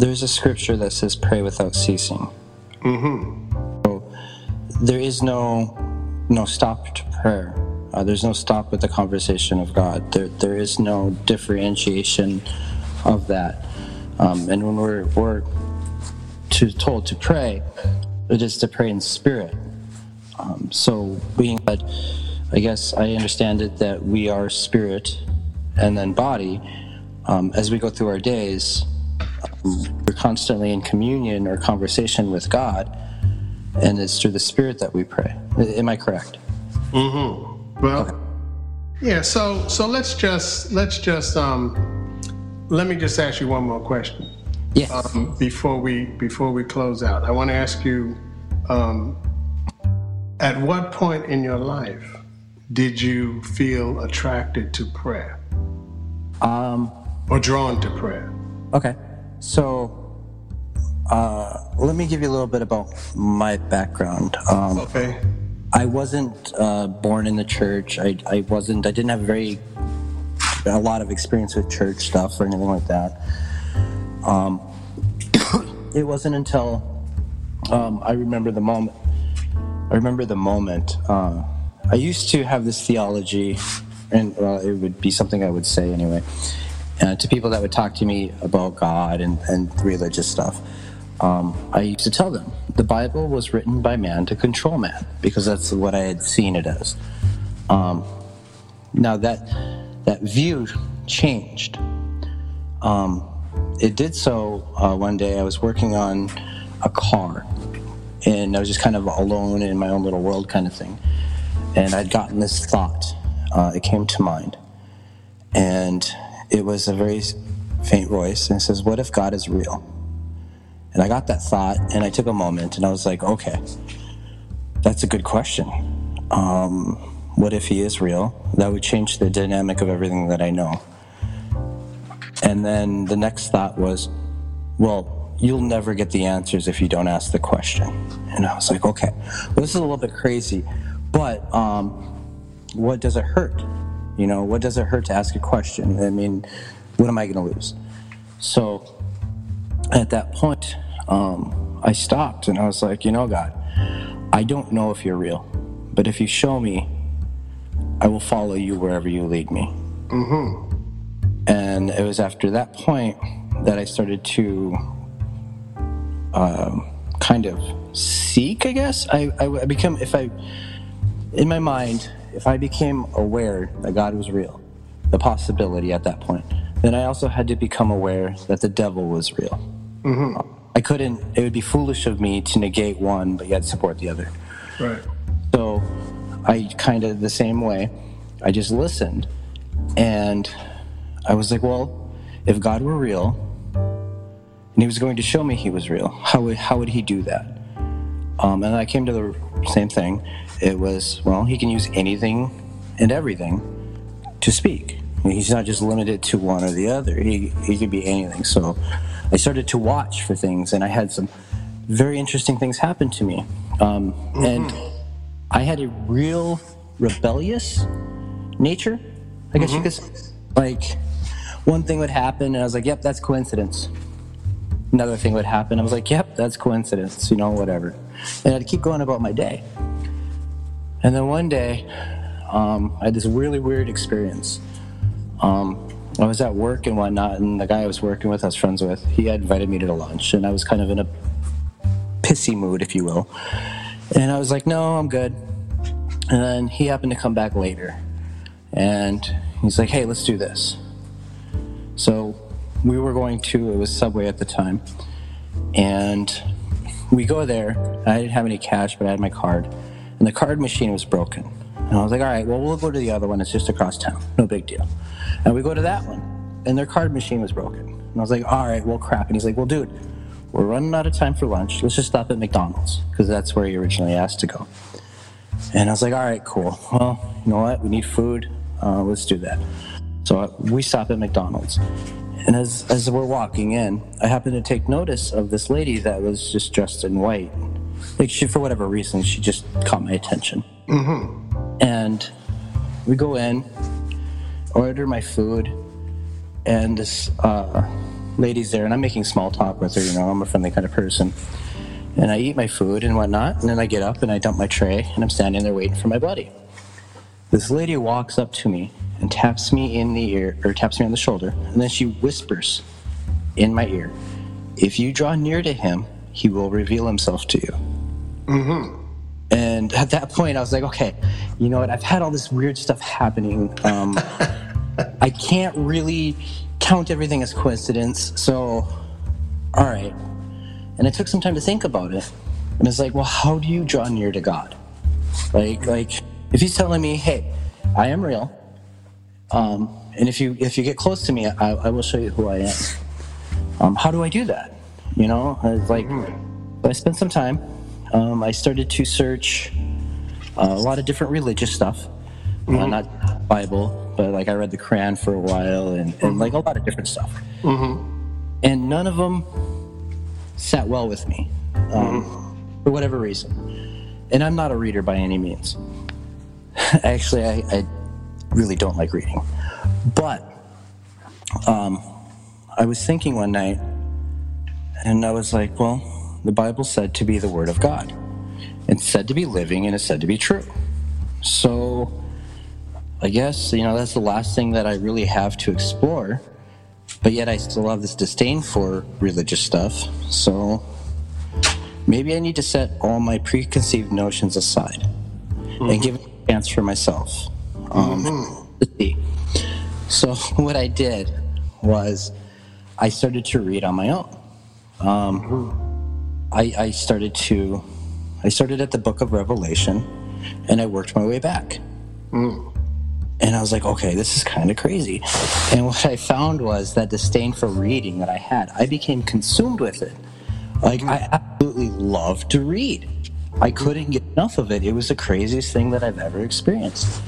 There's a scripture that says, "Pray without ceasing." Mm-hmm. So there is no no stop to prayer. Uh, there's no stop with the conversation of God. There there is no differentiation of that. Um, and when we're we're to, told to pray, it is to pray in spirit. Um, so being that, I guess I understand it that we are spirit and then body. Um, as we go through our days, we're constantly in communion or conversation with God, and it's through the Spirit that we pray. Am I correct? Mm-hmm. Well, okay. yeah. So so let's just let's just um, let me just ask you one more question. Yes. Um, before we before we close out, I want to ask you, um, at what point in your life did you feel attracted to prayer? Um, or drawn to prayer? Okay. So, uh, let me give you a little bit about my background. Um, okay. I wasn't uh, born in the church. I, I wasn't. I didn't have very a lot of experience with church stuff or anything like that. Um, it wasn't until um, I remember the moment. I remember the moment. Uh, I used to have this theology, and it would be something I would say anyway uh, to people that would talk to me about God and, and religious stuff. Um, I used to tell them the Bible was written by man to control man because that's what I had seen it as. Um, now that that view changed. Um, it did so uh, one day. I was working on a car, and I was just kind of alone in my own little world, kind of thing. And I'd gotten this thought. Uh, it came to mind, and it was a very faint voice and it says, What if God is real? And I got that thought and I took a moment and I was like, Okay, that's a good question. Um, what if he is real? That would change the dynamic of everything that I know. And then the next thought was, Well, you'll never get the answers if you don't ask the question. And I was like, Okay, well, this is a little bit crazy, but um, what does it hurt? You know, what does it hurt to ask a question? I mean, what am I going to lose? So at that point, um, I stopped and I was like, you know, God, I don't know if you're real, but if you show me, I will follow you wherever you lead me. Mm-hmm. And it was after that point that I started to um, kind of seek, I guess. I, I, I become, if I, in my mind, if I became aware that God was real, the possibility at that point then I also had to become aware that the devil was real. I couldn't, it would be foolish of me to negate one, but yet support the other. Right. So I kind of the same way, I just listened. And I was like, well, if God were real and he was going to show me he was real, how would, how would he do that? Um, and I came to the same thing. It was, well, he can use anything and everything to speak. He's not just limited to one or the other. He, he could be anything. So I started to watch for things, and I had some very interesting things happen to me. Um, And I had a real rebellious nature, I guess you could say. Like, one thing would happen, and I was like, yep, that's coincidence. Another thing would happen, I was like, yep, that's coincidence, you know, whatever. And I'd keep going about my day. And then one day, um, I had this really weird experience. Um, I was at work and whatnot, and the guy I was working with, I was friends with, he had invited me to lunch, and I was kind of in a pissy mood, if you will. And I was like, no, I'm good. And then he happened to come back later, and he's like, hey, let's do this. So we were going to, it was Subway at the time, and we go there. I didn't have any cash, but I had my card, and the card machine was broken. And I was like, all right, well, we'll go to the other one. It's just across town. No big deal. And we go to that one, and their card machine was broken. And I was like, all right, well, crap. And he's like, well, dude, we're running out of time for lunch. Let's just stop at McDonald's, because that's where he originally asked to go. And I was like, all right, cool. Well, you know what? We need food. Uh, let's do that. So uh, we stop at McDonald's. And as, as we're walking in, I happen to take notice of this lady that was just dressed in white. Like, she, for whatever reason, she just caught my attention. And we go in, order my food, and this uh, lady's there, and I'm making small talk with her. You know, I'm a friendly kind of person. And I eat my food and whatnot, and then I get up and I dump my tray, and I'm standing there waiting for my buddy. This lady walks up to me and taps me in the ear, or taps me on the shoulder, and then she whispers in my ear, If you draw near to him, he will reveal himself to you. And at that point, I was like, okay, you know what? I've had all this weird stuff happening. Um, I can't really count everything as coincidence. So, all right. And it took some time to think about it. And it's like, well, how do you draw near to God? Like, like if he's telling me, hey, I am real, um, and if you if you get close to me, I, I will show you who I am. Um, how do I do that? You know, like, I spent some time. Um, I started to search uh, a lot of different religious stuff, uh, not Bible, but like I read the Quran for a while and, and like a lot of different stuff. And none of them sat well with me um, for whatever reason. And I'm not a reader by any means. Actually, I, I really don't like reading. But um, I was thinking one night, and I was like, well, the Bible said to be the Word of God. It's said to be living, and it's said to be true. So I guess, you know, that's the last thing that I really have to explore. But yet I still have this disdain for religious stuff. So maybe I need to set all my preconceived notions aside and give it a chance for myself. Um, see. So what I did was I started to read on my own. Um, I, I started to, I started at the book of Revelation and I worked my way back. And I was like, okay, this is kind of crazy. And what I found was that disdain for reading that I had, I became consumed with it. Like, I absolutely love to read. I couldn't get enough of it. It was the craziest thing that I've ever experienced.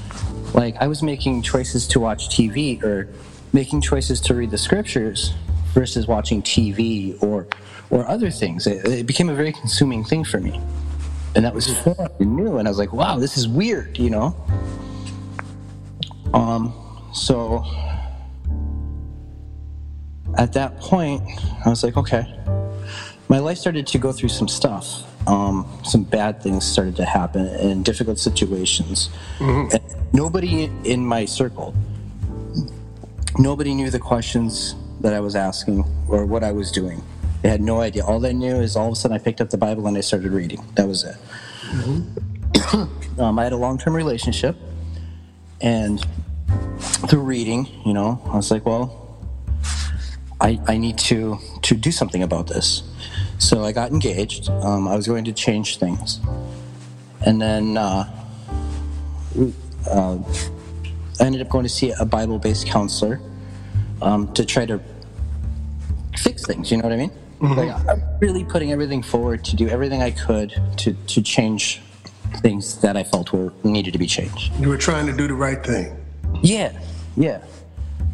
Like, I was making choices to watch TV or making choices to read the scriptures versus watching TV or, or other things. It, it became a very consuming thing for me. And that was and new. And I was like, wow, this is weird, you know? Um, so at that point, I was like, okay. My life started to go through some stuff. Um, some bad things started to happen in difficult situations. And nobody in my circle, nobody knew the questions that I was asking or what I was doing. They had no idea. All they knew is all of a sudden I picked up the Bible and I started reading. That was it. um, I had a long term relationship, and through reading, you know, I was like, well, I, I need to, to do something about this. So I got engaged. Um, I was going to change things. And then uh, uh, I ended up going to see a Bible based counselor um, to try to fix things, you know what I mean? Mm-hmm. Like, I'm really putting everything forward to do everything I could to, to change things that I felt were needed to be changed. You were trying to do the right thing. Yeah, yeah.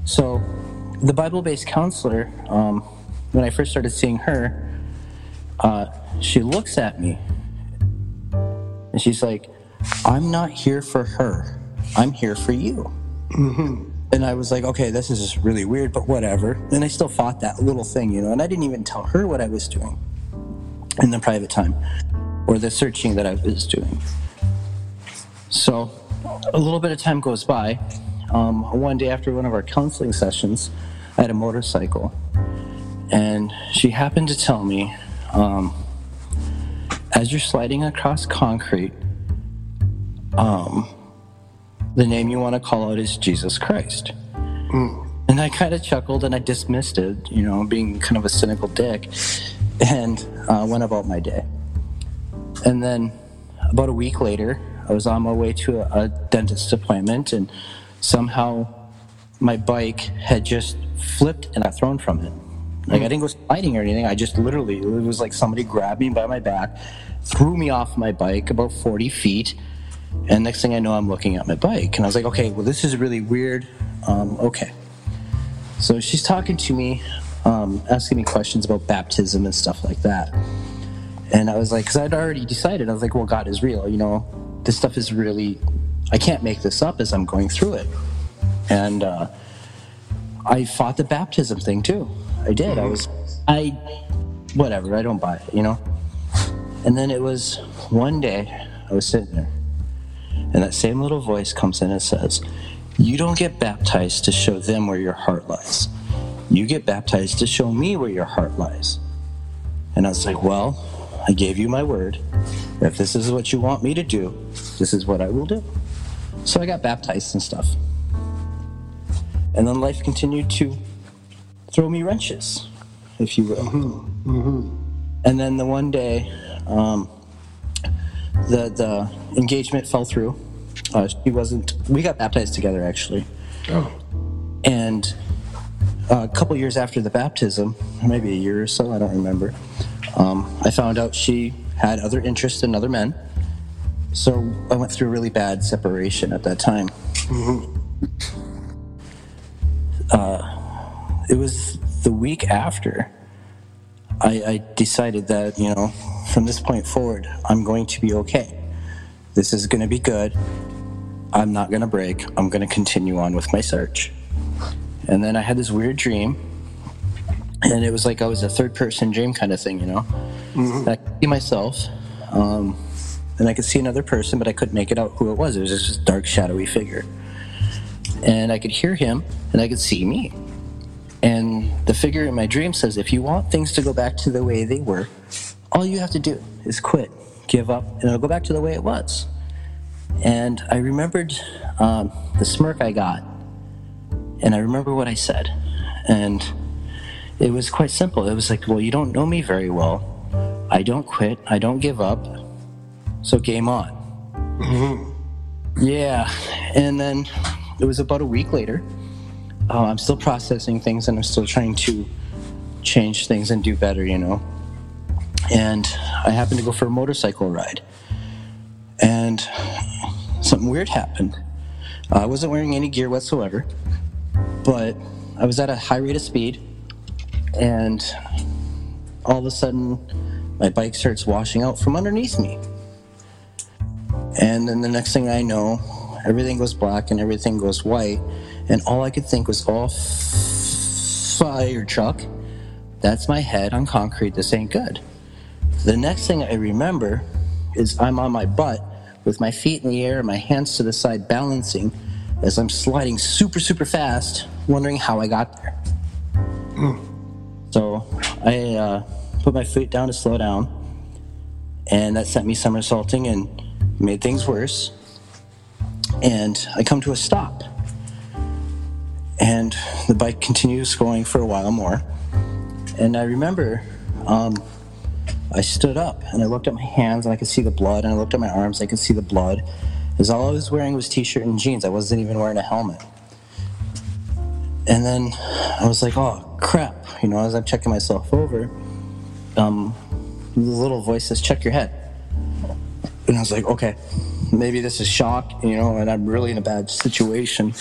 So the Bible based counselor, um, when I first started seeing her, uh, she looks at me and she's like, I'm not here for her. I'm here for you. Mm-hmm. And I was like, okay, this is just really weird, but whatever. And I still fought that little thing, you know, and I didn't even tell her what I was doing in the private time or the searching that I was doing. So a little bit of time goes by. Um, one day after one of our counseling sessions, I had a motorcycle, and she happened to tell me um, as you're sliding across concrete, um, the name you want to call out is Jesus Christ. Mm. And I kind of chuckled and I dismissed it, you know, being kind of a cynical dick, and uh, went about my day. And then about a week later, I was on my way to a, a dentist appointment, and somehow my bike had just flipped and I thrown from it. Like I didn't go sliding or anything. I just literally, it was like somebody grabbed me by my back, threw me off my bike about 40 feet, and next thing I know, I'm looking at my bike. And I was like, okay, well, this is really weird. Um, okay. So she's talking to me, um, asking me questions about baptism and stuff like that. And I was like, because I'd already decided, I was like, well, God is real. You know, this stuff is really, I can't make this up as I'm going through it. And uh, I fought the baptism thing too. I did. I mm-hmm. was, I, whatever. I don't buy it, you know. And then it was one day I was sitting there, and that same little voice comes in and says, "You don't get baptized to show them where your heart lies. You get baptized to show me where your heart lies." And I was like, "Well, I gave you my word. If this is what you want me to do, this is what I will do." So I got baptized and stuff. And then life continued to throw me wrenches, if you will. Mm-hmm. Mm-hmm. And then the one day, um, the the engagement fell through. Uh, she wasn't. We got baptized together, actually. Oh. And uh, a couple years after the baptism, maybe a year or so, I don't remember. Um, I found out she had other interests in other men. So I went through a really bad separation at that time. Mm-hmm. Uh, it was the week after I, I decided that, you know, from this point forward, I'm going to be okay. This is going to be good. I'm not going to break. I'm going to continue on with my search. And then I had this weird dream, and it was like I was a third person dream kind of thing, you know? Mm-hmm. I could see myself, um, and I could see another person, but I couldn't make it out who it was. It was just this dark, shadowy figure. And I could hear him, and I could see me. And the figure in my dream says, if you want things to go back to the way they were, all you have to do is quit, give up, and it'll go back to the way it was. And I remembered um, the smirk I got, and I remember what I said. And it was quite simple. It was like, well, you don't know me very well. I don't quit, I don't give up, so game on. Mm-hmm. Yeah. And then it was about a week later uh, I'm still processing things and I'm still trying to change things and do better, you know. And I happened to go for a motorcycle ride, and something weird happened. I wasn't wearing any gear whatsoever, but I was at a high rate of speed, and all of a sudden, my bike starts washing out from underneath me. And then the next thing I know, everything goes black and everything goes white and all I could think was, oh, fire truck. That's my head on concrete. This ain't good. The next thing I remember is I'm on my butt with my feet in the air and my hands to the side balancing as I'm sliding super, super fast, wondering how I got there. Mm. So I uh, put my foot down to slow down, and that sent me somersaulting and made things worse. And I come to a stop And the bike continues going for a while more. And I remember um, I stood up and I looked at my hands and I could see the blood, and I looked at my arms, I could see the blood. Because all I was wearing was t shirt and jeans. I wasn't even wearing a helmet. And then I was like, oh crap. You know, as I'm checking myself over, um, the little voice says, check your head. And I was like, okay, maybe this is shock, you know, and I'm really in a bad situation.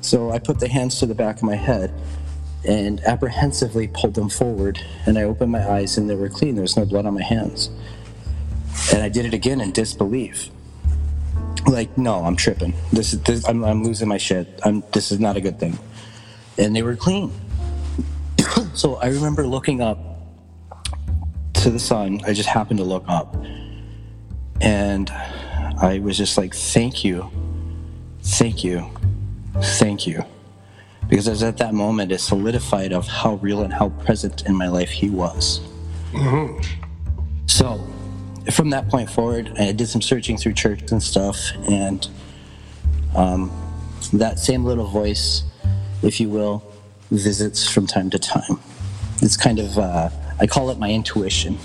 So I put the hands to the back of my head and apprehensively pulled them forward. And I opened my eyes and they were clean. There was no blood on my hands. And I did it again in disbelief. Like, no, I'm tripping. This is, this, I'm, I'm losing my shit. I'm, this is not a good thing. And they were clean. so I remember looking up to the sun. I just happened to look up. And I was just like, thank you. Thank you. Thank you because was at that moment it solidified of how real and how present in my life he was. Mm-hmm. So, from that point forward, I did some searching through church and stuff, and um, that same little voice, if you will, visits from time to time. It's kind of, uh, I call it my intuition.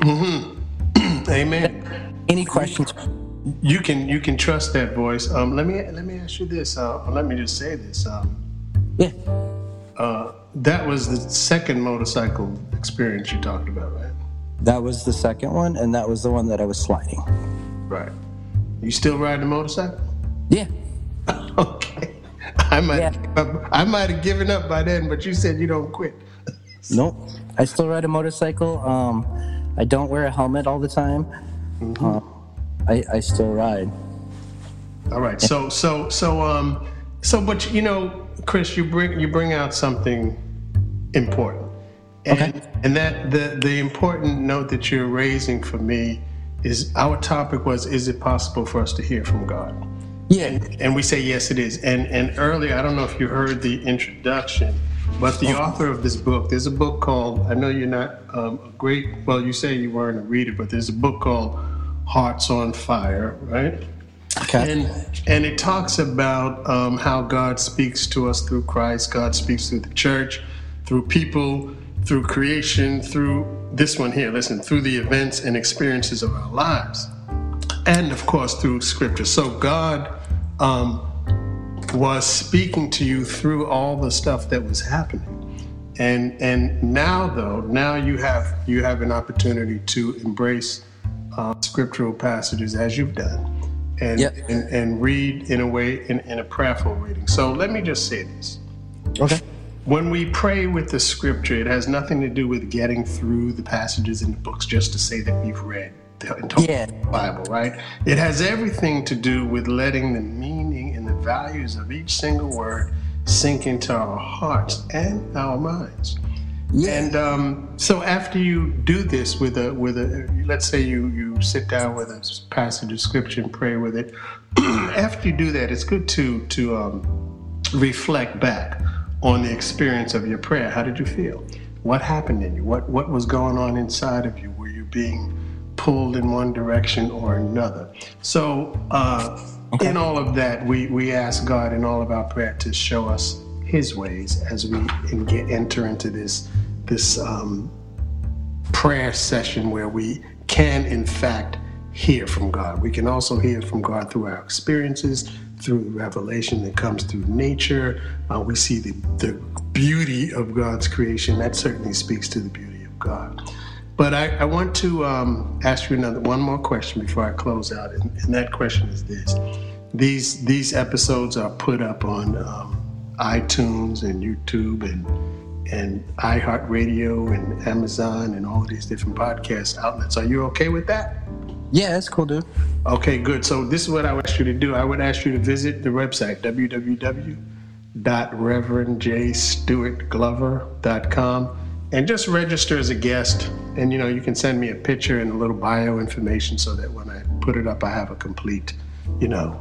Mm-hmm. Amen. Any questions? You can you can trust that voice. Um, let me let me ask you this. Uh, let me just say this. Um, yeah. Uh, that was the second motorcycle experience you talked about, right? That was the second one, and that was the one that I was sliding. Right. You still riding a motorcycle? Yeah. okay. I might yeah. I might have given up by then, but you said you don't quit. nope. I still ride a motorcycle. Um, I don't wear a helmet all the time. Mm-hmm. Uh, I, I still ride. All right. So so so um so but you know Chris, you bring you bring out something important, and okay. and that the the important note that you're raising for me is our topic was is it possible for us to hear from God? Yeah, and, and we say yes, it is. And and earlier, I don't know if you heard the introduction, but the author of this book, there's a book called I know you're not um, a great well, you say you weren't a reader, but there's a book called Hearts on Fire, right? Okay. And and it talks about um, how God speaks to us through Christ. God speaks through the church, through people, through creation, through this one here. Listen, through the events and experiences of our lives, and of course through Scripture. So God um, was speaking to you through all the stuff that was happening. And and now though, now you have you have an opportunity to embrace uh, scriptural passages as you've done and, yep. and, and read in a way in, in a prayerful reading. So let me just say this. Okay. When we pray with the scripture, it has nothing to do with getting through the passages in the books just to say that we've read the entire yeah. Bible, right? It has everything to do with letting the meaning and the values of each single word sink into our hearts and our minds. Yeah. And um, so after you do this with a with a let's say you you sit down with a passage of scripture and pray with it. after you do that, it's good to to um, reflect back on the experience of your prayer. How did you feel? What happened in you? What what was going on inside of you? Were you being pulled in one direction or another? So uh, okay. in all of that, we we ask God in all of our prayer to show us His ways as we enter into this this um, prayer session where we can, in fact, hear from God. We can also hear from God through our experiences, through revelation that comes through nature. Uh, we see the, the beauty of God's creation. That certainly speaks to the beauty of God. But I, I want to um, ask you another one more question before I close out, and, and, that question is this: these these episodes are put up on um, iTunes and YouTube and and iHeartRadio and Amazon and all these different podcast outlets. Are you okay with that? Yeah, that's cool, dude. Okay, good. So this is what I would ask you to do. I would ask you to visit the website www.reverendjstewartglover.com and just register as a guest. And you know, you can send me a picture and a little bio information so that when I put it up, I have a complete, you know,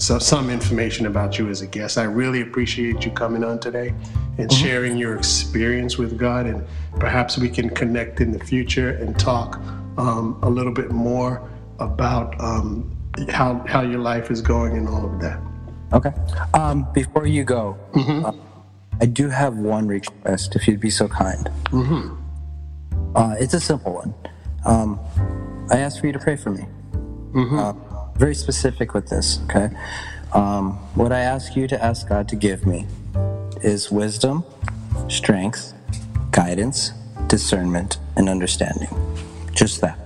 so some information about you as a guest. I really appreciate you coming on today and mm-hmm. sharing your experience with God, and perhaps we can connect in the future and talk um, a little bit more about um, how how your life is going and all of that. Okay. Um, before you go, Mm-hmm. uh, I do have one request, if you'd be so kind. Mm-hmm. Uh, it's a simple one. Um, I ask for you to pray for me. Mm-hmm. Uh, very specific with this, okay? Um, what I ask you to ask God to give me is wisdom, strength, guidance, discernment, and understanding. Just that.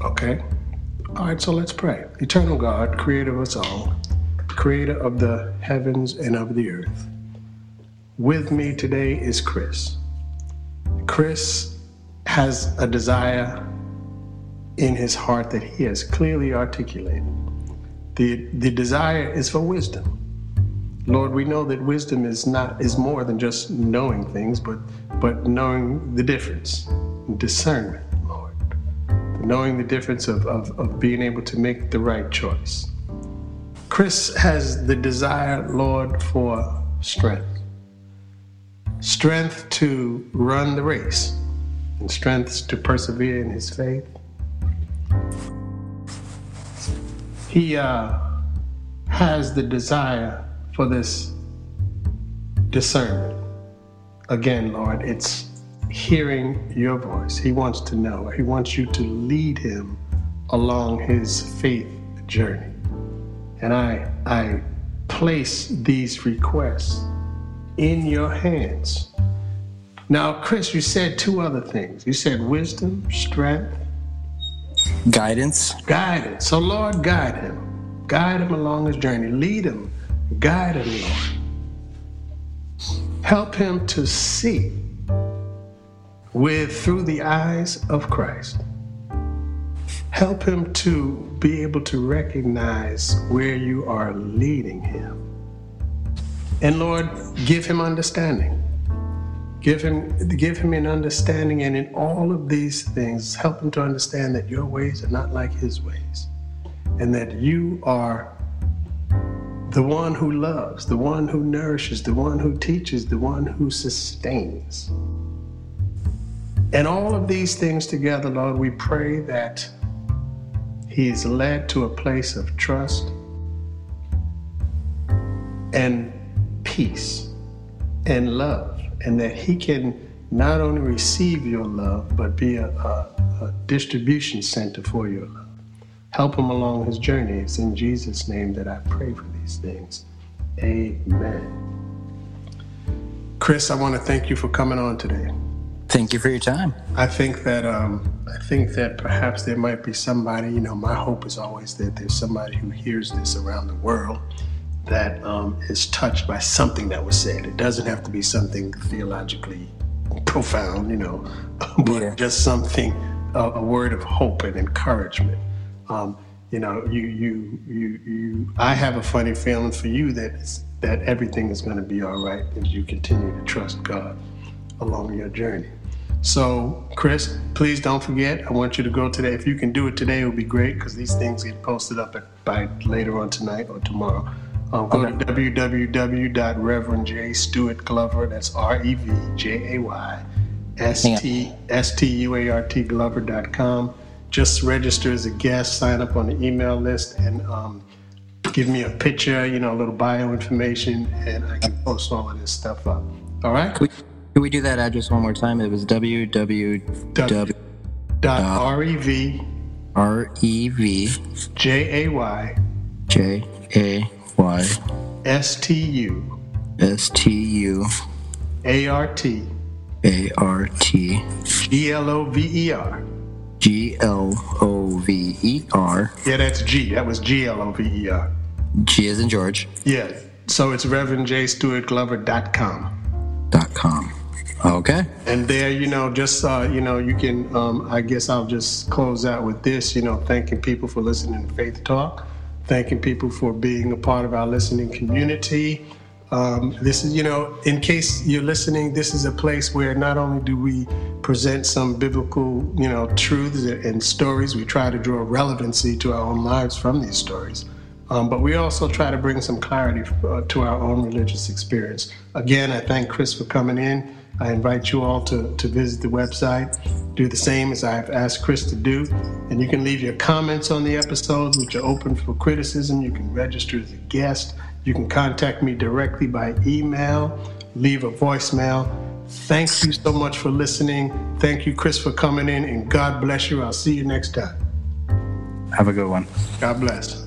Okay. All right, so let's pray. Eternal God, creator of us all, creator of the heavens and of the earth. With me today is Chris. Chris has a desire in his heart that he has clearly articulated. The, the desire is for wisdom. Lord, we know that wisdom is not is more than just knowing things, but but knowing the difference, discernment, Lord knowing the difference of, of, of being able to make the right choice. Chris has the desire, Lord, for strength. Strength to run the race, and strength to persevere in his faith. He uh, has the desire for this discernment. Again, Lord, it's hearing your voice. He wants to know. He wants you to lead him along his faith journey. And I I place these requests in your hands. Now, Chris, you said two other things. You said wisdom, strength, Guidance, guidance. So, Lord, guide him. Guide him along his journey. Lead him. Guide him, Lord. Help him to see with through the eyes of Christ. Help him to be able to recognize where you are leading him. And Lord, give him understanding. Give him give him an understanding and in all of these things help him to understand that your ways are not like his ways. And that you are the one who loves, the one who nourishes, the one who teaches, the one who sustains. And all of these things together, Lord, we pray that he is led to a place of trust and peace and love, and that he can not only receive your love, but be a, a, a distribution center for your love. Help him along his journey. It's in Jesus' name that I pray for these things. Amen. Chris, I want to thank you for coming on today. thank you for your time. I think that um, I think that perhaps there might be somebody. You know, my hope is always that there's somebody who hears this around the world that um, is touched by something that was said. It doesn't have to be something theologically profound, you know, but Yeah. just something a, a word of hope and encouragement. Um, you know, you you you you. I have a funny feeling for you that that everything is going to be all right as you continue to trust God along your journey. So, Chris, please don't forget. I want you to go today. If you can do it today, it would be great because these things get posted up at, by later on tonight or tomorrow. Um, go Okay. to www.reverend Jay Stuart Glover. That's R E V J A Y S T S T U A R T Glover.com. Just register as a guest, sign up on the email list, and um, give me a picture, you know, a little bio information, and I can post all of this stuff up. All right? Could we, could we do that address one more time? It was www. Dot R E V R E V J A Y J A Y S T U S T U A R T A R T G L O V E R. G L O V E R. Yeah, that's G. That was G L O V E R. G as in George. Yeah. So it's Reverend Jay Stuart ReverendJayStuartGlover.com. Dot com. Okay. And there, you know, just uh, you know, you can. Um, I guess I'll just close out with this. You know, thanking people for listening to Faith Talk, thanking people for being a part of our listening community. Um, this is, you know, in case you're listening, this is a place where not only do we present some biblical, you know, truths and stories, we try to draw relevancy to our own lives from these stories. Um, but we also try to bring some clarity uh, to our own religious experience. Again, I thank Chris for coming in. I invite you all to, to visit the website, do the same as I've asked Chris to do. And you can leave your comments on the episodes, which are open for criticism. You can register as a guest. You can contact me directly by email, leave a voicemail. Thank you so much for listening. Thank you, Chris, for coming in, and God bless you. I'll see you next time. Have a good one. God bless.